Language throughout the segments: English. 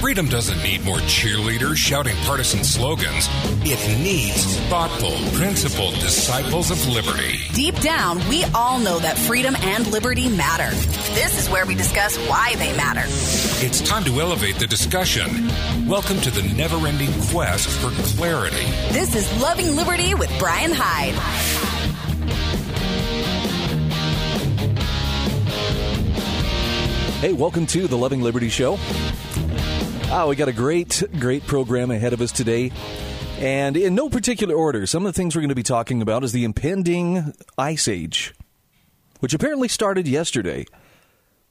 Freedom doesn't need more cheerleaders shouting partisan slogans. It needs thoughtful, principled disciples of liberty. Deep down, we all know that freedom and liberty matter. This is where we discuss why they matter. It's time to elevate the discussion. Welcome to the never ending quest for clarity. This is Loving Liberty with Brian Hyde. Hey, welcome to the Loving Liberty Show. Oh, we got a great, great program ahead of us today. And in no particular order, some of the things we're going to be talking about is the impending ice age, which apparently started yesterday.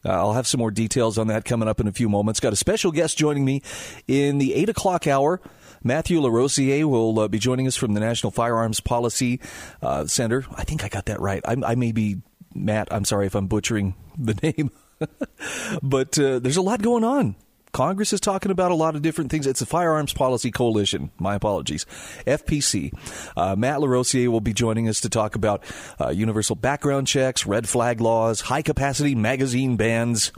Uh, I'll have some more details on that coming up in a few moments. Got a special guest joining me in the 8 o'clock hour. Matthew Larosiere will uh, be joining us from the National Firearms Policy uh, Center. I think I got that right. I, I may be, Matt, I'm sorry if I'm butchering the name. but uh, there's a lot going on Congress is talking about a lot of different things. It's a Firearms Policy Coalition. My apologies. FPC. Uh, Matt Larosiere will be joining us to talk about uh, universal background checks, red flag laws, high capacity magazine bans.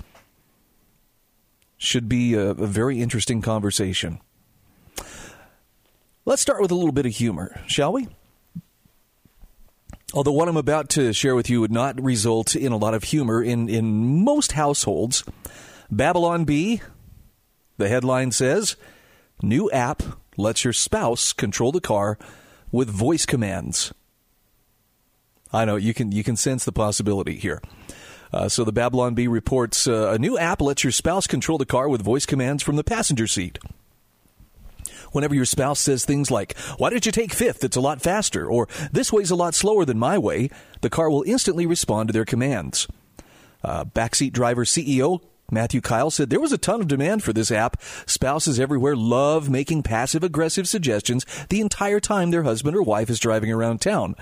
Should be a, a very interesting conversation. Let's start with a little bit of humor, shall we? Although what I'm about to share with you would not result in a lot of humor in, in most households, Babylon Bee the headline says New app lets your spouse control the car with voice commands. I know you can you can sense the possibility here. Uh, so the Babylon Bee reports uh, a new app lets your spouse control the car with voice commands from the passenger seat. Whenever your spouse says things like, Why did you take fifth? It's a lot faster, or This way's a lot slower than my way, the car will instantly respond to their commands. Uh, backseat driver CEO Matthew Kyle said there was a ton of demand for this app. Spouses everywhere love making passive aggressive suggestions the entire time their husband or wife is driving around town.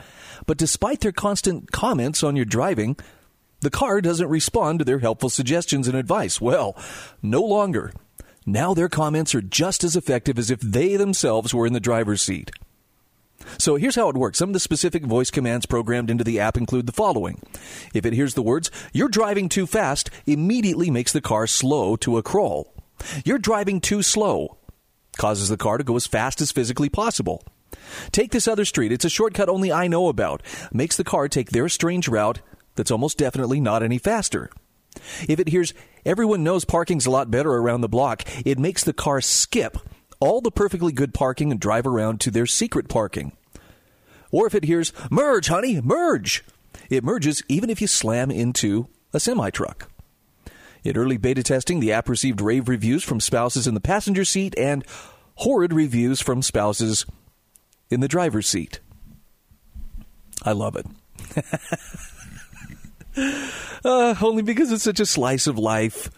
But despite their constant comments on your driving, the car doesn't respond to their helpful suggestions and advice. Well, no longer. Now their comments are just as effective as if they themselves were in the driver's seat. So here's how it works. Some of the specific voice commands programmed into the app include the following. If it hears the words, you're driving too fast, immediately makes the car slow to a crawl. You're driving too slow, causes the car to go as fast as physically possible. Take this other street. It's a shortcut only I know about. Makes the car take their strange route that's almost definitely not any faster. If it hears everyone knows parking's a lot better around the block, it makes the car skip all the perfectly good parking and drive around to their secret parking. Or if it hears, merge, honey, merge, it merges even if you slam into a semi truck. In early beta testing, the app received rave reviews from spouses in the passenger seat and horrid reviews from spouses in the driver's seat. I love it. uh, only because it's such a slice of life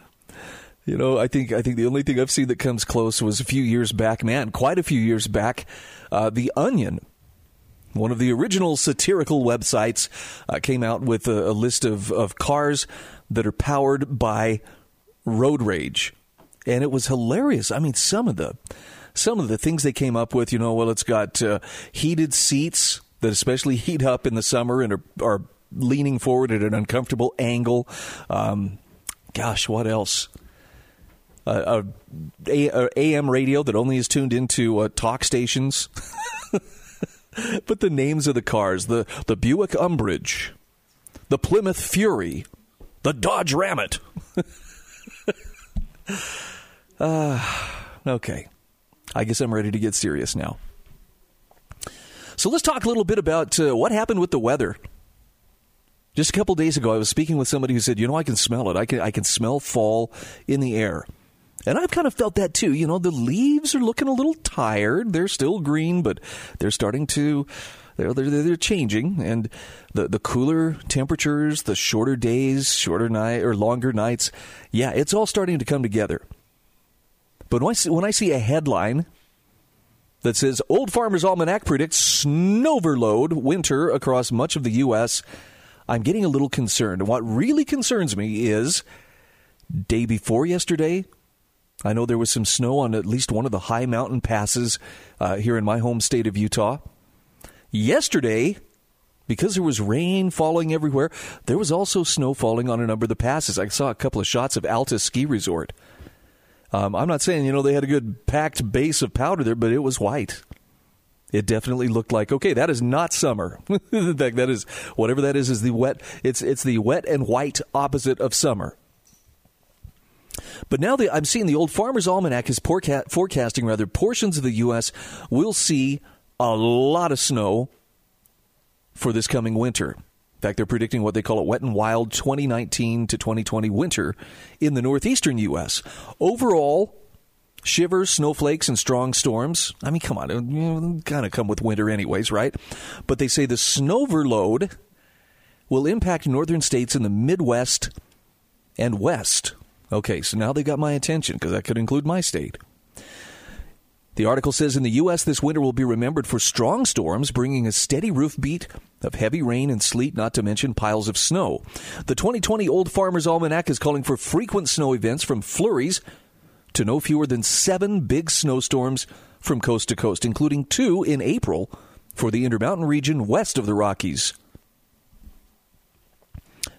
you know, I think I think the only thing I've seen that comes close was a few years back, man, quite a few years back, uh, The Onion. One of the original satirical websites uh, came out with a, a list of, of cars that are powered by road rage, and it was hilarious. I mean, some of the some of the things they came up with, you know, well, it's got uh, heated seats that especially heat up in the summer and are, are leaning forward at an uncomfortable angle. Um, gosh, what else? A, a, AM radio that only is tuned into uh, talk stations. but the names of the cars the, the Buick Umbrage, the Plymouth Fury, the Dodge Ramit. uh, okay. I guess I'm ready to get serious now. So let's talk a little bit about uh, what happened with the weather. Just a couple days ago, I was speaking with somebody who said, "You know, I can smell it. I can I can smell fall in the air." And I've kind of felt that too. You know, the leaves are looking a little tired. They're still green, but they're starting to they're they're, they're changing and the the cooler temperatures, the shorter days, shorter night or longer nights. Yeah, it's all starting to come together. But when I see, when I see a headline that says Old Farmer's Almanac predicts snowverload winter across much of the US, I'm getting a little concerned. And what really concerns me is day before yesterday, I know there was some snow on at least one of the high mountain passes uh, here in my home state of Utah. Yesterday, because there was rain falling everywhere, there was also snow falling on a number of the passes. I saw a couple of shots of Alta Ski Resort. Um, I'm not saying, you know, they had a good packed base of powder there, but it was white. It definitely looked like okay. That is not summer. that, that is whatever that is is the wet. It's it's the wet and white opposite of summer. But now the, I'm seeing the old Farmer's Almanac is forecasting rather portions of the U.S. will see a lot of snow for this coming winter. In fact, they're predicting what they call a wet and wild 2019 to 2020 winter in the northeastern U.S. Overall, shivers, snowflakes, and strong storms. I mean, come on, know, kind of come with winter, anyways, right? But they say the snow overload will impact northern states in the Midwest and West. Okay, so now they got my attention because that could include my state. The article says in the U.S., this winter will be remembered for strong storms, bringing a steady roof beat of heavy rain and sleet, not to mention piles of snow. The 2020 Old Farmer's Almanac is calling for frequent snow events from flurries to no fewer than seven big snowstorms from coast to coast, including two in April for the Intermountain region west of the Rockies.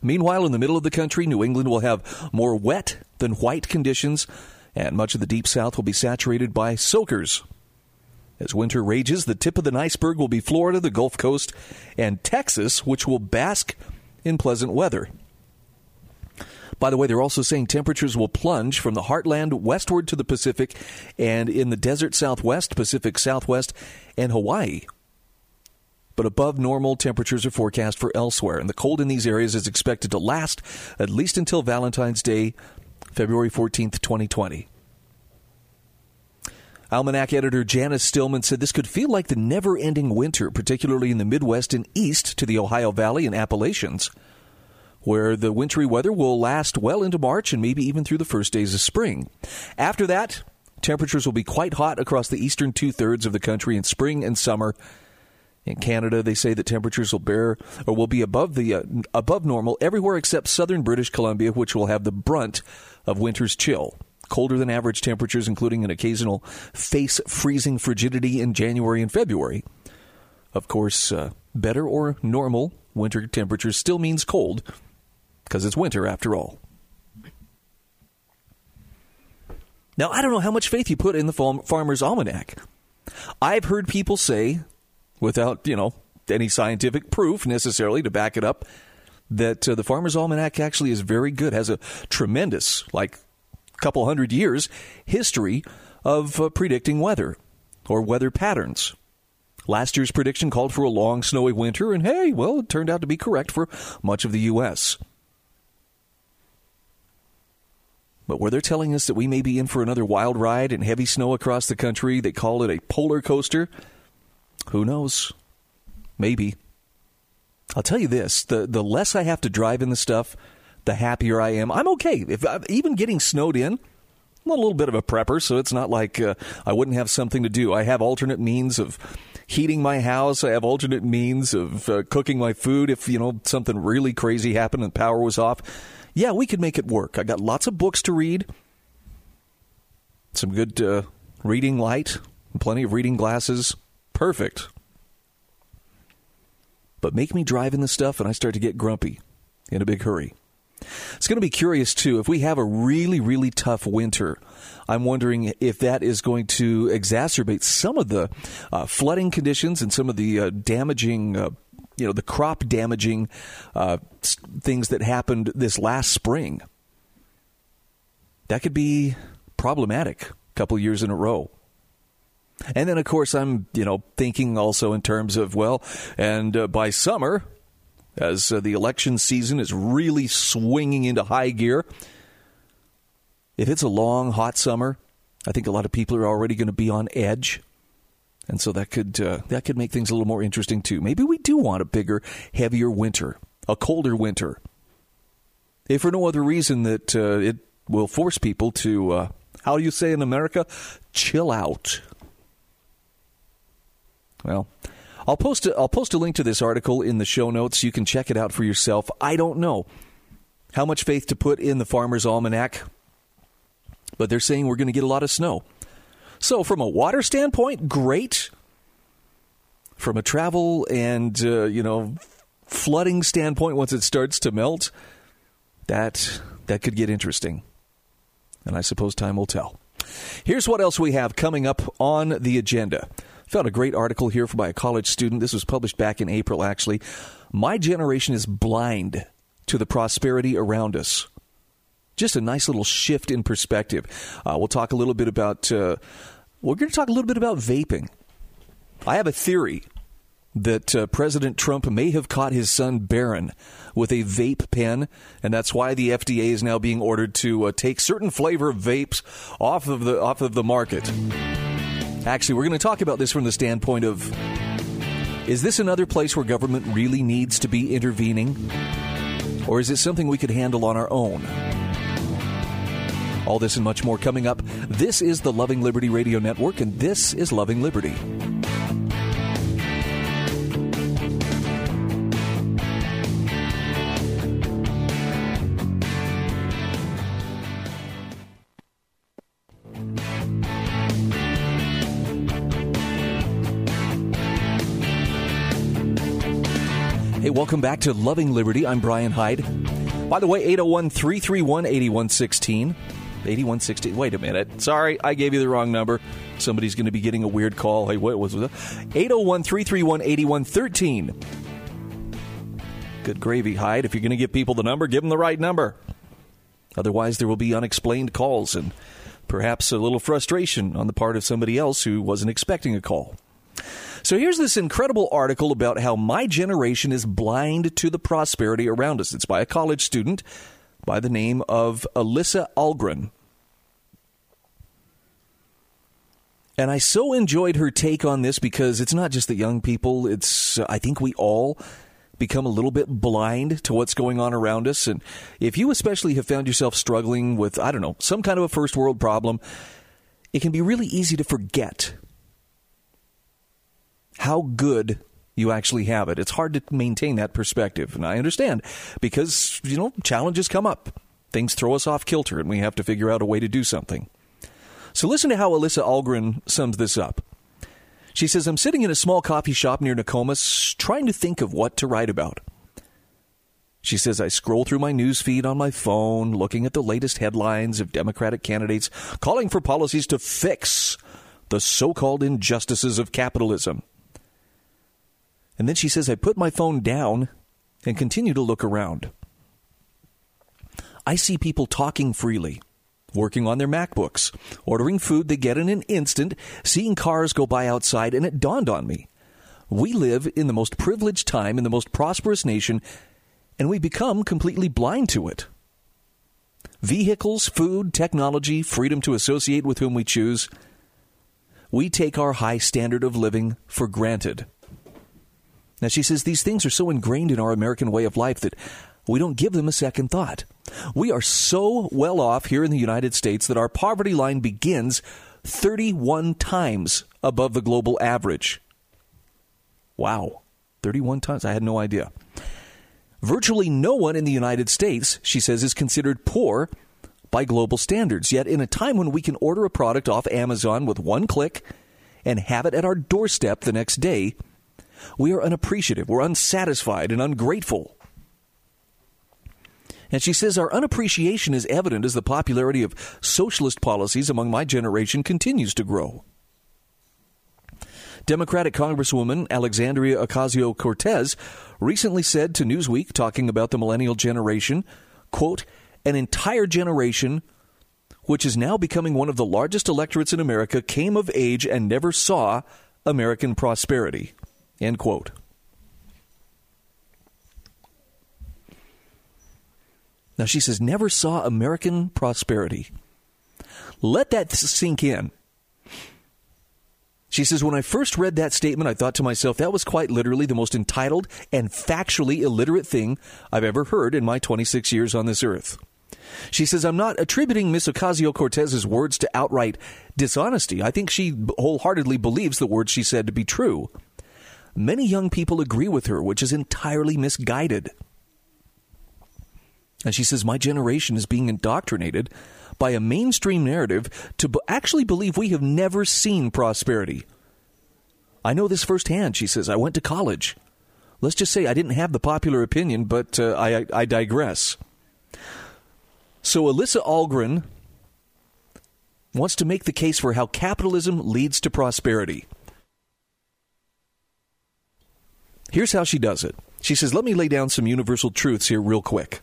Meanwhile, in the middle of the country, New England will have more wet than white conditions and much of the deep south will be saturated by soakers. As winter rages, the tip of the iceberg will be Florida, the Gulf Coast, and Texas, which will bask in pleasant weather. By the way, they're also saying temperatures will plunge from the heartland westward to the Pacific and in the desert southwest, Pacific southwest, and Hawaii. But above normal temperatures are forecast for elsewhere, and the cold in these areas is expected to last at least until Valentine's Day February 14th, 2020. Almanac editor Janice Stillman said this could feel like the never ending winter, particularly in the Midwest and east to the Ohio Valley and Appalachians, where the wintry weather will last well into March and maybe even through the first days of spring. After that, temperatures will be quite hot across the eastern two thirds of the country in spring and summer. In Canada, they say that temperatures will bear or will be above the uh, above normal everywhere except southern British Columbia, which will have the brunt of winter's chill. Colder than average temperatures, including an occasional face freezing frigidity in January and February. Of course, uh, better or normal winter temperatures still means cold, because it's winter after all. Now, I don't know how much faith you put in the Farmer's Almanac. I've heard people say, without, you know, any scientific proof necessarily to back it up, that uh, the Farmer's Almanac actually is very good, has a tremendous, like, couple hundred years history of uh, predicting weather or weather patterns. Last year's prediction called for a long, snowy winter, and hey, well, it turned out to be correct for much of the U.S. But where they're telling us that we may be in for another wild ride and heavy snow across the country, they call it a polar coaster. Who knows? Maybe. I'll tell you this: the the less I have to drive in the stuff, the happier I am. I'm okay. If I'm even getting snowed in, I'm a little bit of a prepper, so it's not like uh, I wouldn't have something to do. I have alternate means of heating my house. I have alternate means of uh, cooking my food if you know something really crazy happened and power was off. Yeah, we could make it work. I got lots of books to read, some good uh, reading light, plenty of reading glasses. Perfect but make me drive in the stuff and I start to get grumpy in a big hurry. It's going to be curious too if we have a really really tough winter. I'm wondering if that is going to exacerbate some of the uh, flooding conditions and some of the uh, damaging, uh, you know, the crop damaging uh, things that happened this last spring. That could be problematic a couple years in a row. And then, of course, I'm you know thinking also in terms of well, and uh, by summer, as uh, the election season is really swinging into high gear, if it's a long hot summer, I think a lot of people are already going to be on edge. And so that could uh, that could make things a little more interesting too. Maybe we do want a bigger, heavier winter, a colder winter. If for no other reason that uh, it will force people to, uh, how do you say in America, chill out. Well, I'll post a, I'll post a link to this article in the show notes. You can check it out for yourself. I don't know how much faith to put in the Farmer's Almanac, but they're saying we're going to get a lot of snow. So, from a water standpoint, great. From a travel and uh, you know flooding standpoint, once it starts to melt, that that could get interesting. And I suppose time will tell. Here's what else we have coming up on the agenda. Found a great article here by a college student. This was published back in April, actually. My generation is blind to the prosperity around us. Just a nice little shift in perspective. Uh, we'll talk a little bit about. Uh, we're going to talk a little bit about vaping. I have a theory that uh, President Trump may have caught his son Barron with a vape pen, and that's why the FDA is now being ordered to uh, take certain flavor vapes off of the off of the market. Actually, we're going to talk about this from the standpoint of is this another place where government really needs to be intervening? Or is it something we could handle on our own? All this and much more coming up. This is the Loving Liberty Radio Network, and this is Loving Liberty. Hey, welcome back to Loving Liberty. I'm Brian Hyde. By the way, 801 331 8116. 8116. Wait a minute. Sorry, I gave you the wrong number. Somebody's going to be getting a weird call. Hey, what was it? 801 331 8113. Good gravy, Hyde. If you're going to give people the number, give them the right number. Otherwise, there will be unexplained calls and perhaps a little frustration on the part of somebody else who wasn't expecting a call. So here's this incredible article about how my generation is blind to the prosperity around us. It's by a college student by the name of Alyssa Ahlgren. And I so enjoyed her take on this because it's not just the young people, it's I think we all become a little bit blind to what's going on around us and if you especially have found yourself struggling with I don't know, some kind of a first world problem, it can be really easy to forget how good you actually have it. It's hard to maintain that perspective. And I understand because, you know, challenges come up. Things throw us off kilter and we have to figure out a way to do something. So listen to how Alyssa Ahlgren sums this up. She says, I'm sitting in a small coffee shop near Nokomis trying to think of what to write about. She says, I scroll through my news feed on my phone, looking at the latest headlines of Democratic candidates calling for policies to fix the so called injustices of capitalism. And then she says, I put my phone down and continue to look around. I see people talking freely, working on their MacBooks, ordering food they get in an instant, seeing cars go by outside, and it dawned on me. We live in the most privileged time in the most prosperous nation, and we become completely blind to it. Vehicles, food, technology, freedom to associate with whom we choose. We take our high standard of living for granted. Now, she says these things are so ingrained in our American way of life that we don't give them a second thought. We are so well off here in the United States that our poverty line begins 31 times above the global average. Wow. 31 times. I had no idea. Virtually no one in the United States, she says, is considered poor by global standards. Yet, in a time when we can order a product off Amazon with one click and have it at our doorstep the next day, we are unappreciative, we're unsatisfied, and ungrateful. And she says our unappreciation is evident as the popularity of socialist policies among my generation continues to grow. Democratic Congresswoman Alexandria Ocasio Cortez recently said to Newsweek, talking about the millennial generation, quote, an entire generation which is now becoming one of the largest electorates in America came of age and never saw American prosperity. End quote. Now she says, never saw American prosperity. Let that sink in. She says, when I first read that statement, I thought to myself, that was quite literally the most entitled and factually illiterate thing I've ever heard in my 26 years on this earth. She says, I'm not attributing Miss Ocasio Cortez's words to outright dishonesty. I think she wholeheartedly believes the words she said to be true. Many young people agree with her, which is entirely misguided. And she says, My generation is being indoctrinated by a mainstream narrative to b- actually believe we have never seen prosperity. I know this firsthand, she says. I went to college. Let's just say I didn't have the popular opinion, but uh, I, I digress. So, Alyssa Ahlgren wants to make the case for how capitalism leads to prosperity. Here's how she does it. She says, Let me lay down some universal truths here, real quick.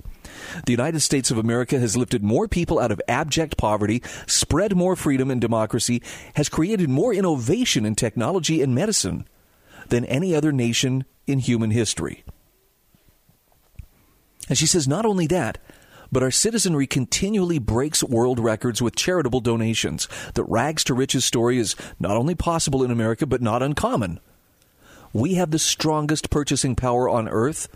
The United States of America has lifted more people out of abject poverty, spread more freedom and democracy, has created more innovation in technology and medicine than any other nation in human history. And she says, not only that, but our citizenry continually breaks world records with charitable donations. The rags to riches story is not only possible in America, but not uncommon. We have the strongest purchasing power on earth,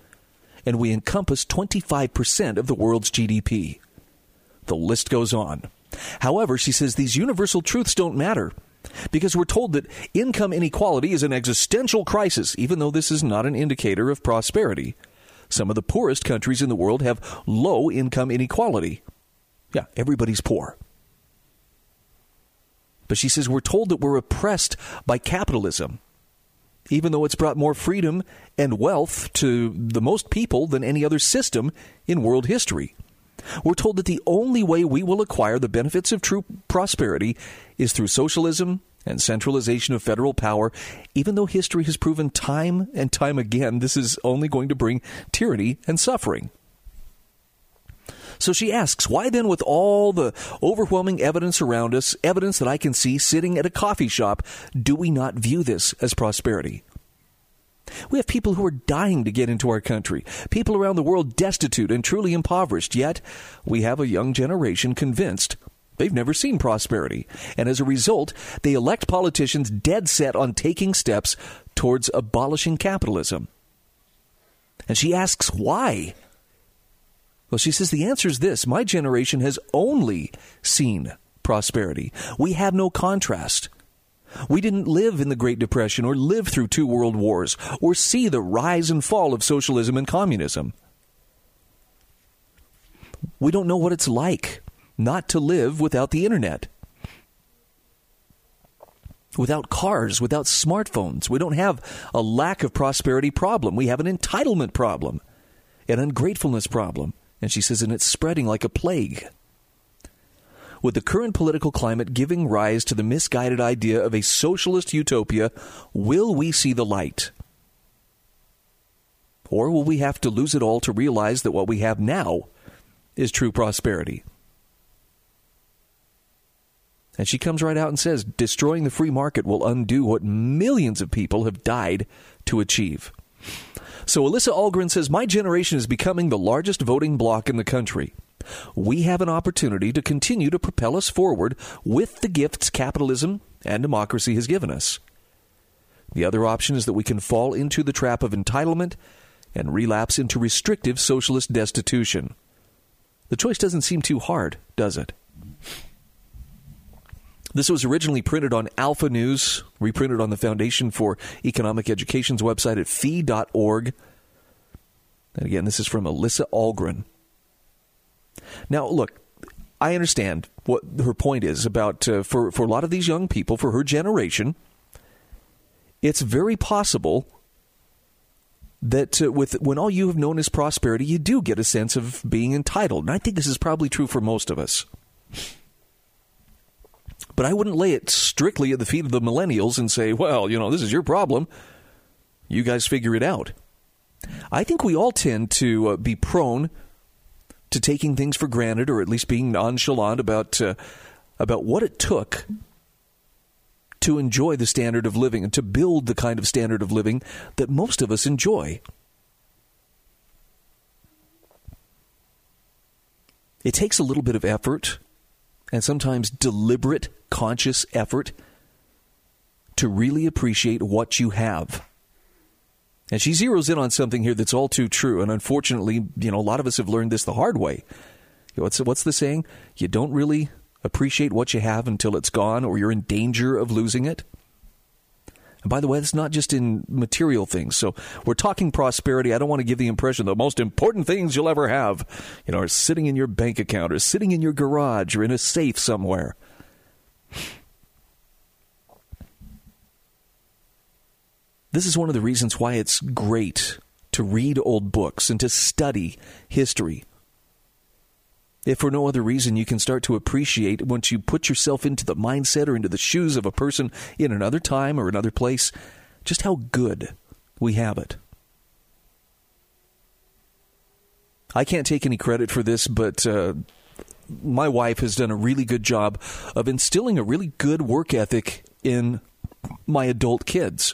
and we encompass 25% of the world's GDP. The list goes on. However, she says these universal truths don't matter because we're told that income inequality is an existential crisis, even though this is not an indicator of prosperity. Some of the poorest countries in the world have low income inequality. Yeah, everybody's poor. But she says we're told that we're oppressed by capitalism, even though it's brought more freedom and wealth to the most people than any other system in world history. We're told that the only way we will acquire the benefits of true prosperity is through socialism and centralization of federal power, even though history has proven time and time again this is only going to bring tyranny and suffering. So she asks, why then, with all the overwhelming evidence around us, evidence that I can see sitting at a coffee shop, do we not view this as prosperity? We have people who are dying to get into our country, people around the world destitute and truly impoverished, yet we have a young generation convinced They've never seen prosperity. And as a result, they elect politicians dead set on taking steps towards abolishing capitalism. And she asks why. Well, she says the answer is this My generation has only seen prosperity. We have no contrast. We didn't live in the Great Depression or live through two world wars or see the rise and fall of socialism and communism. We don't know what it's like not to live without the internet. Without cars, without smartphones, we don't have a lack of prosperity problem. We have an entitlement problem, an ungratefulness problem. And she says, and it's spreading like a plague. With the current political climate giving rise to the misguided idea of a socialist utopia, will we see the light? Or will we have to lose it all to realize that what we have now is true prosperity? And she comes right out and says destroying the free market will undo what millions of people have died to achieve. So Alyssa Ahlgren says, My generation is becoming the largest voting bloc in the country. We have an opportunity to continue to propel us forward with the gifts capitalism and democracy has given us. The other option is that we can fall into the trap of entitlement and relapse into restrictive socialist destitution. The choice doesn't seem too hard, does it? This was originally printed on Alpha News, reprinted on the Foundation for Economic Education's website at fee.org. And again, this is from Alyssa Ahlgren. Now, look, I understand what her point is about uh, for for a lot of these young people, for her generation. It's very possible that uh, with when all you have known is prosperity, you do get a sense of being entitled, and I think this is probably true for most of us. But I wouldn't lay it strictly at the feet of the millennials and say, well, you know, this is your problem. You guys figure it out. I think we all tend to uh, be prone to taking things for granted or at least being nonchalant about uh, about what it took to enjoy the standard of living and to build the kind of standard of living that most of us enjoy. It takes a little bit of effort and sometimes deliberate, conscious effort to really appreciate what you have. And she zeroes in on something here that's all too true. And unfortunately, you know, a lot of us have learned this the hard way. What's, what's the saying? You don't really appreciate what you have until it's gone or you're in danger of losing it. And by the way, it's not just in material things. So we're talking prosperity. I don't want to give the impression the most important things you'll ever have, you know, are sitting in your bank account or sitting in your garage or in a safe somewhere. This is one of the reasons why it's great to read old books and to study history. If for no other reason, you can start to appreciate once you put yourself into the mindset or into the shoes of a person in another time or another place, just how good we have it. I can't take any credit for this, but uh, my wife has done a really good job of instilling a really good work ethic in my adult kids.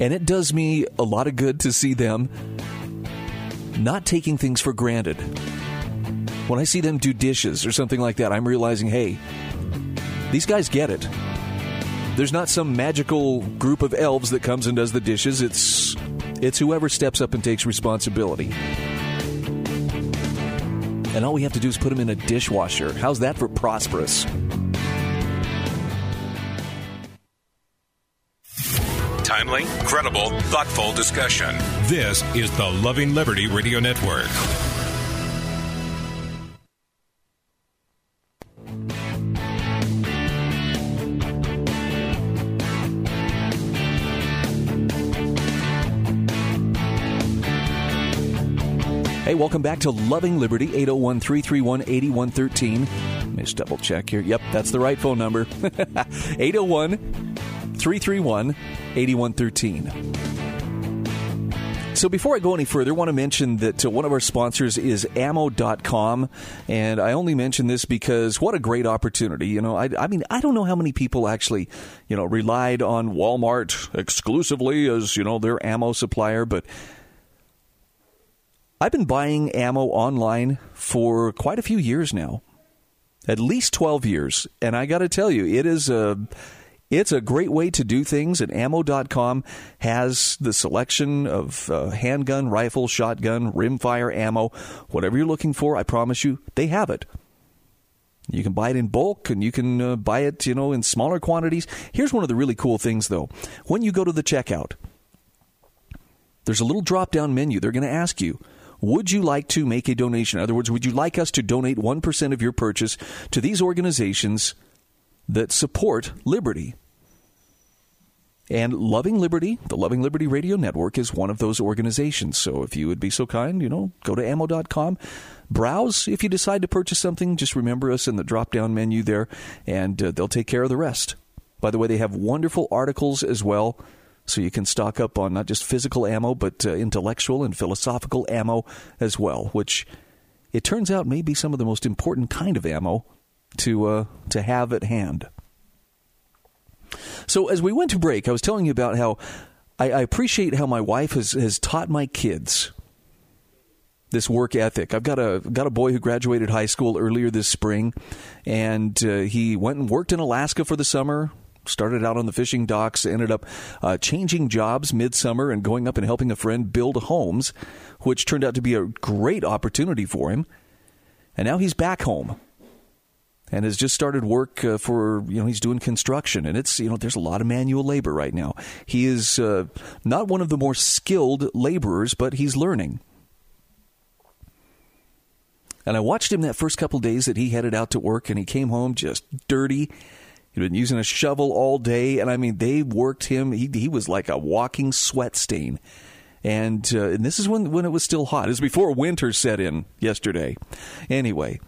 And it does me a lot of good to see them not taking things for granted. When I see them do dishes or something like that, I'm realizing, hey, these guys get it. There's not some magical group of elves that comes and does the dishes. It's it's whoever steps up and takes responsibility. And all we have to do is put them in a dishwasher. How's that for prosperous? Timely, credible, thoughtful discussion. This is the Loving Liberty Radio Network. Hey, welcome back to Loving Liberty, 801 331 8113. Let me just double check here. Yep, that's the right phone number. 801 331 8113. So before I go any further, I want to mention that uh, one of our sponsors is ammo.com. And I only mention this because what a great opportunity. You know, I, I mean, I don't know how many people actually, you know, relied on Walmart exclusively as, you know, their ammo supplier, but I've been buying ammo online for quite a few years now, at least 12 years. And I got to tell you, it is a. It's a great way to do things, and ammo.com has the selection of uh, handgun, rifle, shotgun, rimfire ammo, whatever you're looking for. I promise you, they have it. You can buy it in bulk and you can uh, buy it, you know, in smaller quantities. Here's one of the really cool things though. When you go to the checkout, there's a little drop down menu. They're going to ask you, would you like to make a donation? In other words, would you like us to donate 1% of your purchase to these organizations that support liberty? And Loving Liberty, the Loving Liberty Radio Network, is one of those organizations. So if you would be so kind, you know, go to ammo.com, browse. If you decide to purchase something, just remember us in the drop down menu there, and uh, they'll take care of the rest. By the way, they have wonderful articles as well. So you can stock up on not just physical ammo, but uh, intellectual and philosophical ammo as well, which it turns out may be some of the most important kind of ammo to uh, to have at hand. So as we went to break, I was telling you about how I, I appreciate how my wife has has taught my kids this work ethic. I've got a got a boy who graduated high school earlier this spring, and uh, he went and worked in Alaska for the summer. Started out on the fishing docks, ended up uh, changing jobs midsummer and going up and helping a friend build homes, which turned out to be a great opportunity for him. And now he's back home and has just started work uh, for you know he's doing construction. And it's you know there's a lot of manual labor right now. He is uh, not one of the more skilled laborers but he's learning. And i watched him that first couple days that he headed out to work and he came home just dirty. He'd been using a shovel all day and i mean they worked him. He, he was like a walking sweat stain. And, uh, and this is when, when it was still hot. It was before winter set in yesterday. Anyway,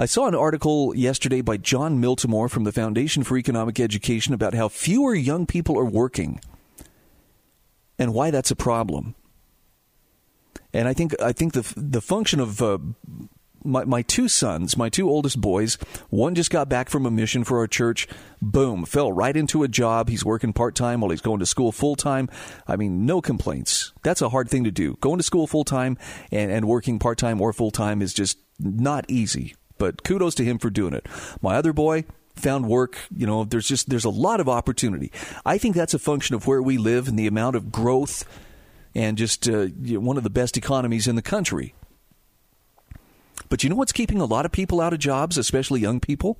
I saw an article yesterday by Jon Miltimore from the Foundation for Economic Education about how fewer young people are working and why that's a problem. And I think I think the the function of uh, my my two sons, my two oldest boys, one just got back from a mission for our church. Boom, fell right into a job. He's working part time while he's going to school full time. I mean, no complaints. That's a hard thing to do. Going to school full time and, and working part time or full time is just not easy but kudos to him for doing it. My other boy, found work you know there's just there's a lot of opportunity. I think that's a function of where we live and the amount of growth and just uh, you know, one of the best economies in the country. But you know what's keeping a lot of people out of jobs especially young people?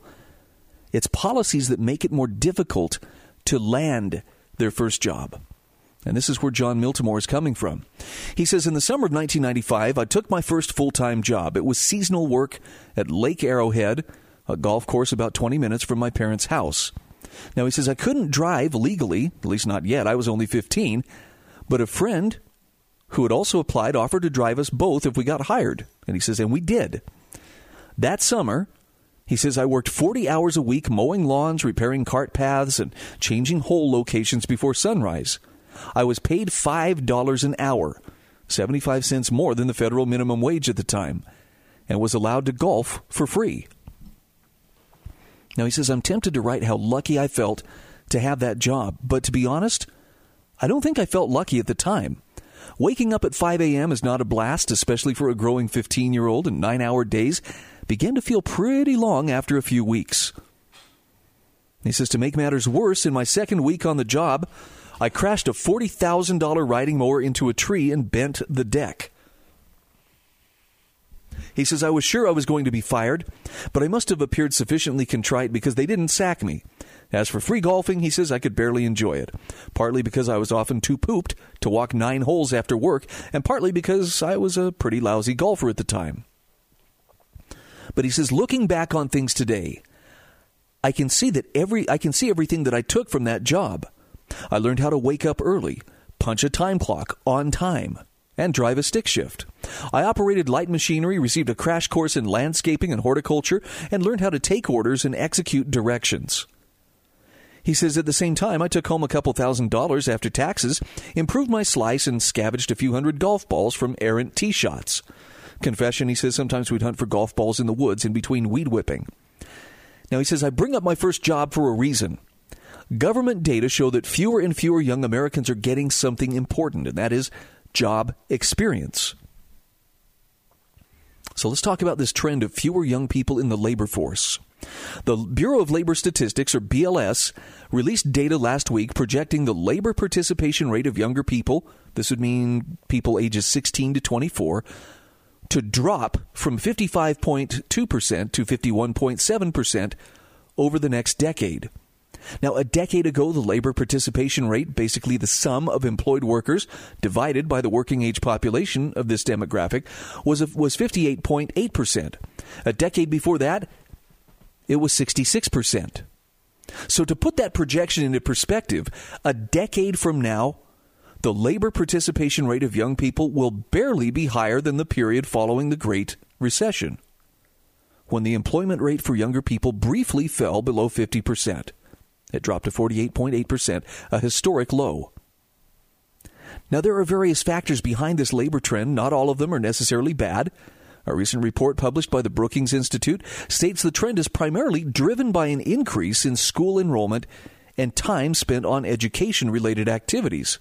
It's policies that make it more difficult to land their first job and this is where Jon Miltimore is coming from. He says, In the summer of 1995, I took my first full time job. It was seasonal work at Lake Arrowhead, a golf course about 20 minutes from my parents' house. Now, he says, I couldn't drive legally, at least not yet. I was only 15. But a friend who had also applied, offered to drive us both if we got hired. And he says, and we did. That summer, he says, I worked 40 hours a week mowing lawns, repairing cart paths, and changing hole locations before sunrise. I was paid $5 an hour, 75 cents more than the federal minimum wage at the time, and was allowed to golf for free. Now, he says, I'm tempted to write how lucky I felt to have that job, but to be honest, I don't think I felt lucky at the time. Waking up at 5 a.m. is not a blast, especially for a growing 15 year old, and nine hour days began to feel pretty long after a few weeks. He says, to make matters worse, in my second week on the job, I crashed a $40,000 riding mower into a tree and bent the deck. He says, I was sure I was going to be fired, but I must have appeared sufficiently contrite because they didn't sack me. As for free golfing, he says I could barely enjoy it, partly because I was often too pooped to walk nine holes after work, and partly because I was a pretty lousy golfer at the time. But he says, looking back on things today, I can see that every I can see everything that I took from that job. I learned how to wake up early, punch a time clock on time, and drive a stick shift. I operated light machinery, received a crash course in landscaping and horticulture, and learned how to take orders and execute directions. He says at the same time, I took home a couple thousand dollars after taxes, improved my slice, and scavenged a few hundred golf balls from errant tee shots. Confession, he says, sometimes we'd hunt for golf balls in the woods in between weed whipping. Now, he says, I bring up my first job for a reason. Government data show that fewer and fewer young Americans are getting something important, and that is job experience. So let's talk about this trend of fewer young people in the labor force. The Bureau of Labor Statistics, or BLS, released data last week projecting the labor participation rate of younger people, this would mean people ages 16 to 24, to drop from 55.2% to 51.7% over the next decade. Now, a decade ago, the labor participation rate, basically the sum of employed workers divided by the working age population of this demographic, was, was 58.8%. A decade before that, it was 66%. So, to put that projection into perspective, a decade from now, the labor participation rate of young people will barely be higher than the period following the Great Recession, when the employment rate for younger people briefly fell below 50%. It dropped to 48.8%, a historic low. Now, there are various factors behind this labor trend. Not all of them are necessarily bad. A recent report published by the Brookings Institute states the trend is primarily driven by an increase in school enrollment and time spent on education related activities.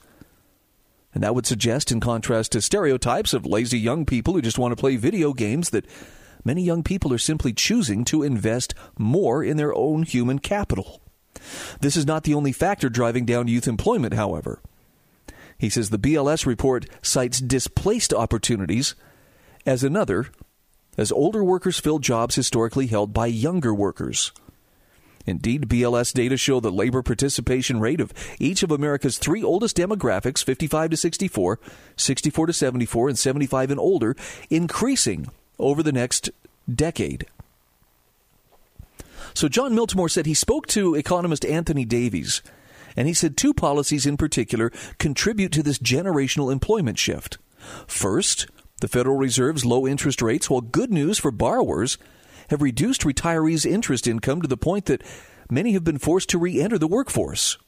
And that would suggest, in contrast to stereotypes of lazy young people who just want to play video games, that many young people are simply choosing to invest more in their own human capital. This is not the only factor driving down youth employment, however. He says the BLS report cites displaced opportunities as another, as older workers fill jobs historically held by younger workers. Indeed, BLS data show the labor participation rate of each of America's three oldest demographics 55 to 64, 64 to 74, and 75 and older increasing over the next decade. So, Jon Miltimore said he spoke to economist Anthony Davies, and he said two policies in particular contribute to this generational employment shift. First, the Federal Reserve's low interest rates, while good news for borrowers, have reduced retirees' interest income to the point that many have been forced to re enter the workforce.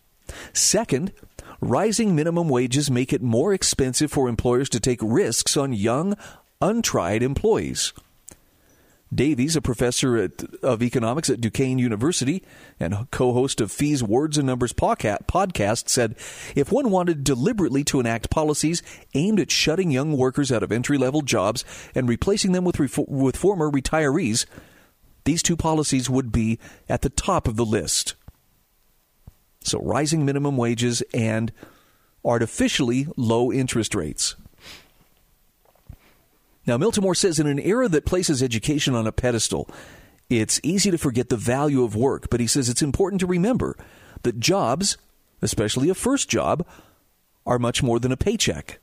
Second, rising minimum wages make it more expensive for employers to take risks on young, untried employees. Davies, a professor at, of economics at Duquesne University and co host of FEE's Words and Numbers podcast, said if one wanted deliberately to enact policies aimed at shutting young workers out of entry level jobs and replacing them with, with former retirees, these two policies would be at the top of the list. So, rising minimum wages and artificially low interest rates. Now, Miltimore says in an era that places education on a pedestal, it's easy to forget the value of work, but he says it's important to remember that jobs, especially a first job, are much more than a paycheck.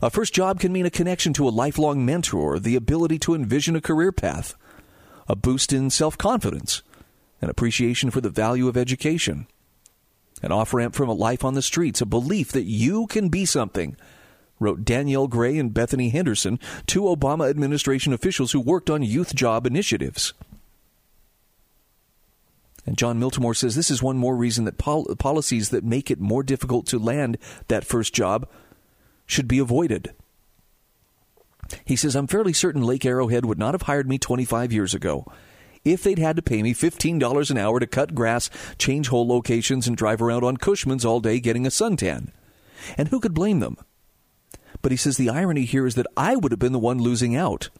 A first job can mean a connection to a lifelong mentor, the ability to envision a career path, a boost in self confidence, an appreciation for the value of education, an off ramp from a life on the streets, a belief that you can be something wrote Danielle Gray and Bethany Henderson, two Obama administration officials who worked on youth job initiatives. And Jon Miltimore says this is one more reason that pol- policies that make it more difficult to land that first job should be avoided. He says, I'm fairly certain Lake Arrowhead would not have hired me 25 years ago if they'd had to pay me $15 an hour to cut grass, change hole locations, and drive around on Cushman's all day getting a suntan. And who could blame them? But he says the irony here is that I would have been the one losing out.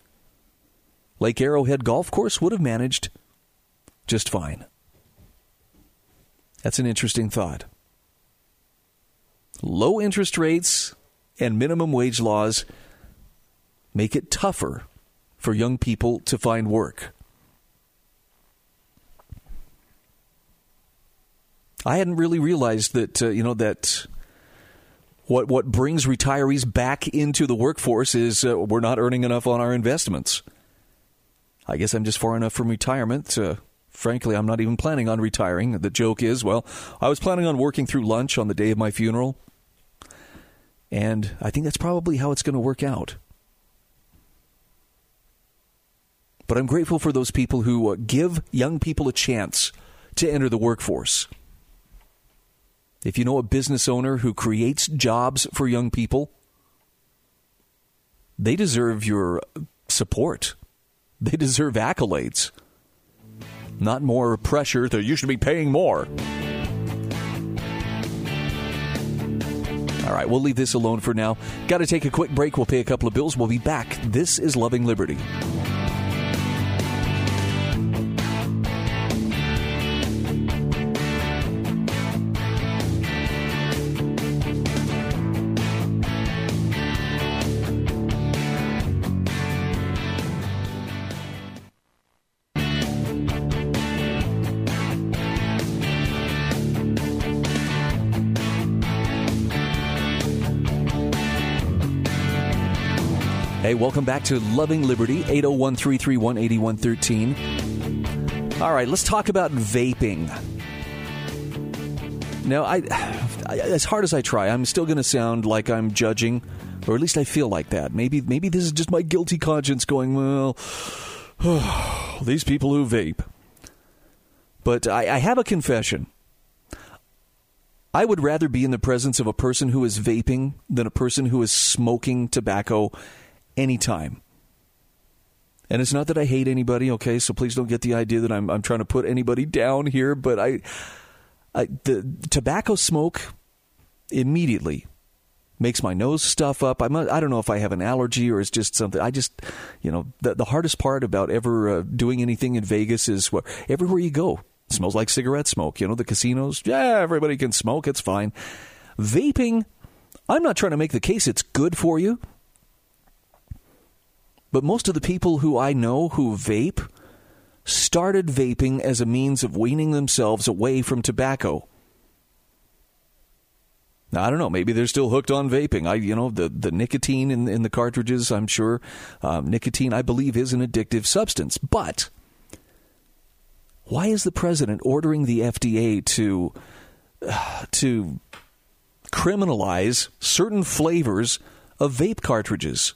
Lake Arrowhead Golf Course would have managed just fine. That's an interesting thought. Low interest rates and minimum wage laws make it tougher for young people to find work. I hadn't really realized that uh, you know that what what brings retirees back into the workforce is uh, we're not earning enough on our investments. I guess I'm just far enough from retirement. Uh, frankly, I'm not even planning on retiring. The joke is, well, I was planning on working through lunch on the day of my funeral, and I think that's probably how it's going to work out. But I'm grateful for those people who uh, give young people a chance to enter the workforce. If you know a business owner who creates jobs for young people, they deserve your support. They deserve accolades, not more pressure that you should be paying more. All right, we'll leave this alone for now. Got to take a quick break. We'll pay a couple of bills. We'll be back. This is Loving Liberty. Welcome back to Loving Liberty, 801 331 8113. All right, let's talk about vaping. Now, I, I, as hard as I try, I'm still going to sound like I'm judging, or at least I feel like that. Maybe, maybe this is just my guilty conscience going, well, these people who vape. But I, I have a confession. I would rather be in the presence of a person who is vaping than a person who is smoking tobacco anytime. And it's not that I hate anybody, okay? So please don't get the idea that I'm I'm trying to put anybody down here, but I, I the tobacco smoke immediately makes my nose stuff up. I'm I don't know if I have an allergy or it's just something. I just, you know, the the hardest part about ever uh, doing anything in Vegas is where everywhere you go smells like cigarette smoke. You know, the casinos, yeah, everybody can smoke, it's fine. Vaping, I'm not trying to make the case it's good for you. But most of the people who I know who vape started vaping as a means of weaning themselves away from tobacco. Now, I don't know. Maybe they're still hooked on vaping. I, you know, the, the nicotine in, in the cartridges, I'm sure. Um, nicotine, I believe, is an addictive substance. But why is the president ordering the FDA to uh, to criminalize certain flavors of vape cartridges?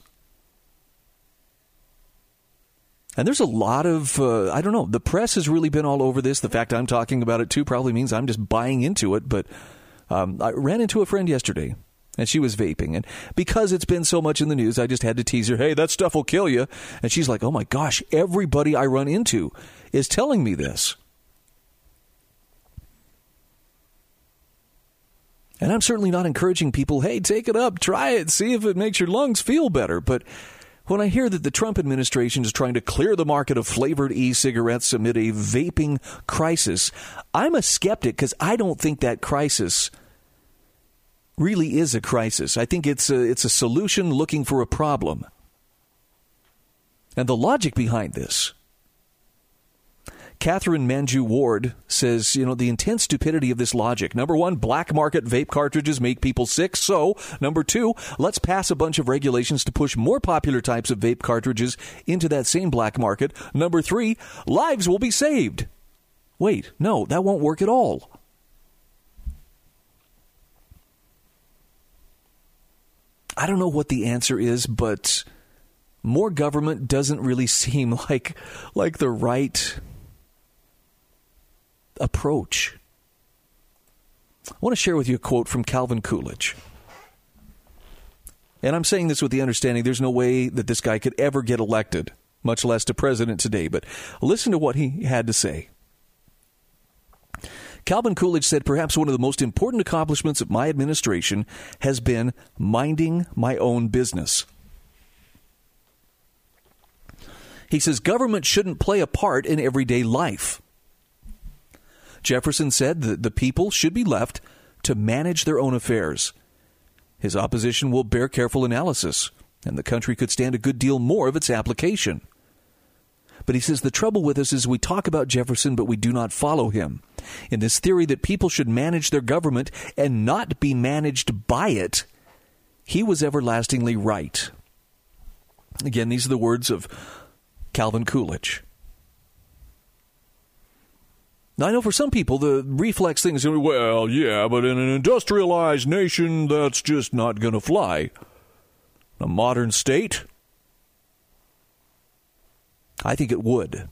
And there's a lot of, uh, I don't know, the press has really been all over this. The fact I'm talking about it too probably means I'm just buying into it. But um, I ran into a friend yesterday and she was vaping. And because it's been so much in the news, I just had to tease her, hey, that stuff will kill you. And she's like, oh my gosh, everybody I run into is telling me this. And I'm certainly not encouraging people, hey, take it up, try it, see if it makes your lungs feel better. But when I hear that the Trump administration is trying to clear the market of flavored e cigarettes amid a vaping crisis, I'm a skeptic because I don't think that crisis really is a crisis. I think it's a, it's a solution looking for a problem. And the logic behind this Katherine Mangu-Ward says, you know, the intense stupidity of this logic. Number one, black market vape cartridges make people sick. So, number two, let's pass a bunch of regulations to push more popular types of vape cartridges into that same black market. Number three, lives will be saved. Wait, no, that won't work at all. I don't know what the answer is, but more government doesn't really seem like like the right approach. I want to share with you a quote from Calvin Coolidge. And I'm saying this with the understanding there's no way that this guy could ever get elected, much less to president today. But listen to what he had to say. Calvin Coolidge said, Perhaps one of the most important accomplishments of my administration has been minding my own business. He says, Government shouldn't play a part in everyday life. Jefferson said that the people should be left to manage their own affairs. His opposition will bear careful analysis, and the country could stand a good deal more of its application. But he says the trouble with us is we talk about Jefferson, but we do not follow him. In this theory that people should manage their government and not be managed by it, he was everlastingly right. Again, these are the words of Calvin Coolidge. I know for some people the reflex thing is, well, yeah, but in an industrialized nation, that's just not going to fly. A modern state? I think it would.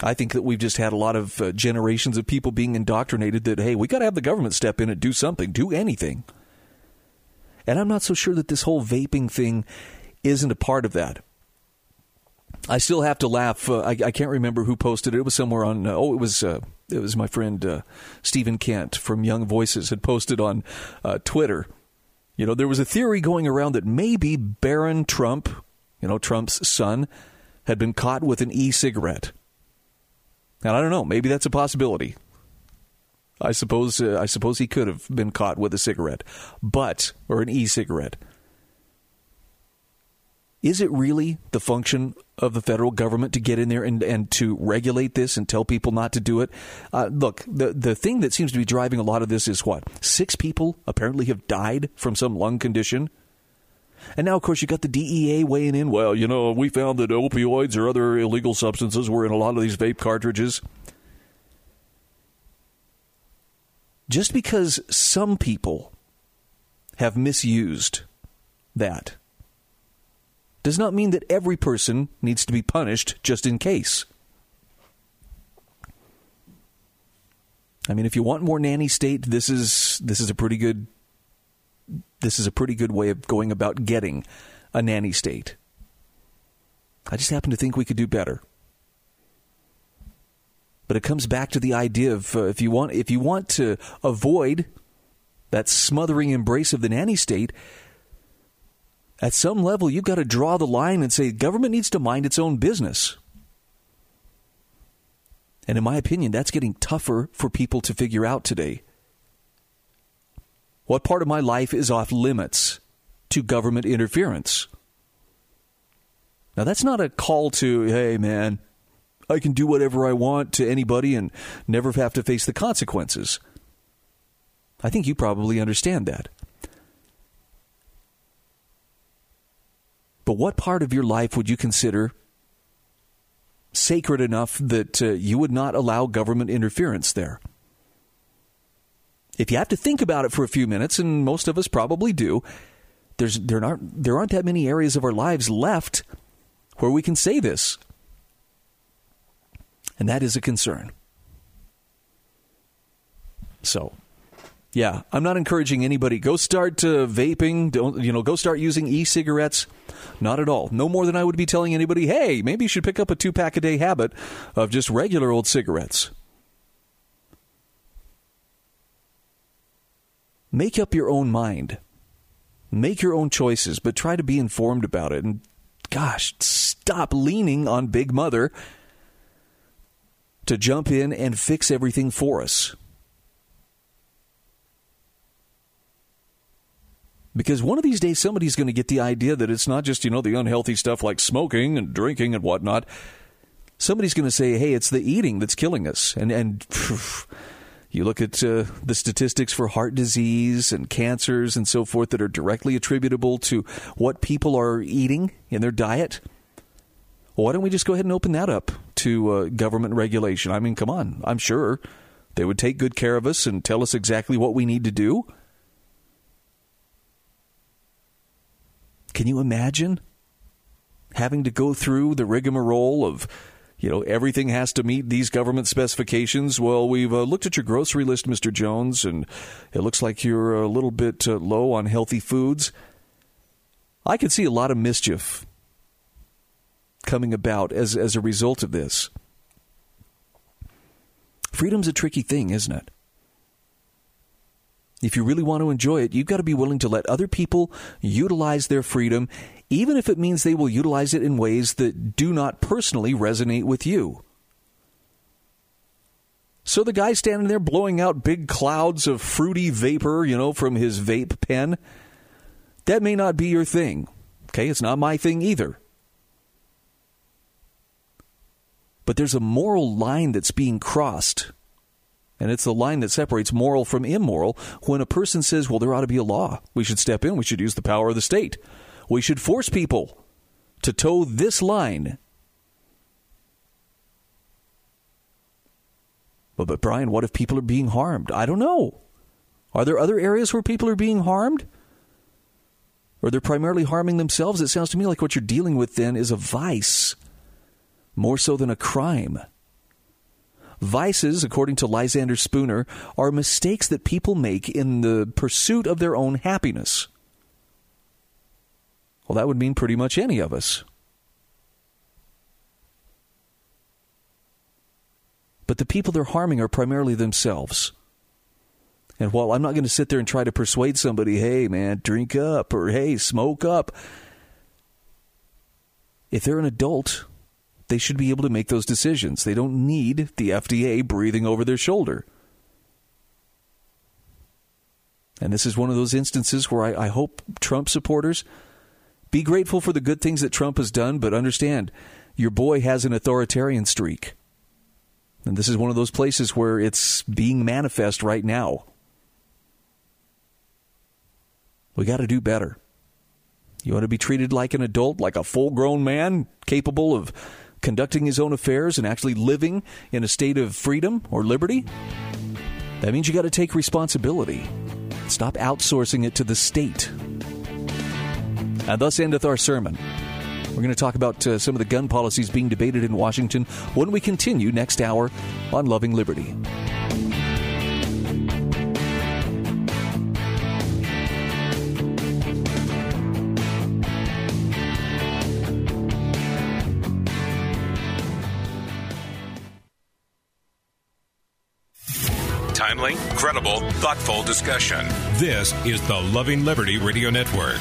I think that we've just had a lot of uh, generations of people being indoctrinated that, hey, we got to have the government step in and do something, do anything. And I'm not so sure that this whole vaping thing isn't a part of that. I still have to laugh. Uh, I, I, can't remember who posted it. It was somewhere on. Uh, oh, it was uh, it was my friend uh, Stephen Kent from Young Voices had posted on uh, Twitter. You know, there was a theory going around that maybe Barron Trump, you know, Trump's son, had been caught with an e-cigarette. And I don't know. Maybe that's a possibility. I suppose. Uh, I suppose he could have been caught with a cigarette, but or an e-cigarette. Is it really the function of the federal government to get in there and, and to regulate this and tell people not to do it? Uh, look, the, the thing that seems to be driving a lot of this is what? Six people apparently have died from some lung condition. And now, of course, you got the DEA weighing in. Well, you know, we found that opioids or other illegal substances were in a lot of these vape cartridges. Just because some people have misused that does not mean that every person needs to be punished just in case. I mean, if you want more nanny state, this is this is a pretty good this is a pretty good way of going about getting a nanny state. I just happen to think we could do better. But it comes back to the idea of uh, if you want if you want to avoid that smothering embrace of the nanny state, at some level, you've got to draw the line and say government needs to mind its own business. And in my opinion, that's getting tougher for people to figure out today. What part of my life is off limits to government interference? Now, that's not a call to, hey, man, I can do whatever I want to anybody and never have to face the consequences. I think you probably understand that. But what part of your life would you consider sacred enough that uh, you would not allow government interference there? If you have to think about it for a few minutes, and most of us probably do, there's, there, aren't, there aren't that many areas of our lives left where we can say this. And that is a concern. So, yeah, I'm not encouraging anybody go start uh, vaping. Don't you know? Go start using e-cigarettes. Not at all. No more than I would be telling anybody. Hey, maybe you should pick up a two pack a day habit of just regular old cigarettes. Make up your own mind. Make your own choices, but try to be informed about it. And gosh, stop leaning on Big Mother to jump in and fix everything for us. Because one of these days, somebody's going to get the idea that it's not just, you know, the unhealthy stuff like smoking and drinking and whatnot. Somebody's going to say, hey, it's the eating that's killing us. And, and you look at uh, the statistics for heart disease and cancers and so forth that are directly attributable to what people are eating in their diet. Why don't we just go ahead and open that up to uh, government regulation? I mean, come on. I'm sure they would take good care of us and tell us exactly what we need to do. Can you imagine having to go through the rigmarole of, you know, everything has to meet these government specifications? Well, we've uh, looked at your grocery list, Mr. Jones, and it looks like you're a little bit uh, low on healthy foods. I could see a lot of mischief coming about as, as a result of this. Freedom's a tricky thing, isn't it? If you really want to enjoy it, you've got to be willing to let other people utilize their freedom, even if it means they will utilize it in ways that do not personally resonate with you. So the guy standing there blowing out big clouds of fruity vapor, you know, from his vape pen, that may not be your thing. Okay, it's not my thing either. But there's a moral line that's being crossed and it's the line that separates moral from immoral when a person says, well, there ought to be a law. We should step in. We should use the power of the state. We should force people to toe this line. But, but Brian, what if people are being harmed? I don't know. Are there other areas where people are being harmed? Or they're primarily harming themselves? It sounds to me like what you're dealing with then is a vice more so than a crime. Vices, according to Lysander Spooner, are mistakes that people make in the pursuit of their own happiness. Well, that would mean pretty much any of us. But the people they're harming are primarily themselves. And while I'm not going to sit there and try to persuade somebody, hey, man, drink up, or hey, smoke up, if they're an adult, they should be able to make those decisions. They don't need the FDA breathing over their shoulder. And this is one of those instances where I, I, hope Trump supporters be grateful for the good things that Trump has done, but understand your boy has an authoritarian streak. And this is one of those places where it's being manifest right now. We got to do better. You want to be treated like an adult, like a full grown man capable of conducting his own affairs and actually living in a state of freedom or liberty, that means you got to take responsibility. Stop outsourcing it to the state. And thus endeth our sermon. We're going to talk about uh, some of the gun policies being debated in Washington when we continue next hour on Loving Liberty. Thoughtful discussion. This is the Loving Liberty Radio Network.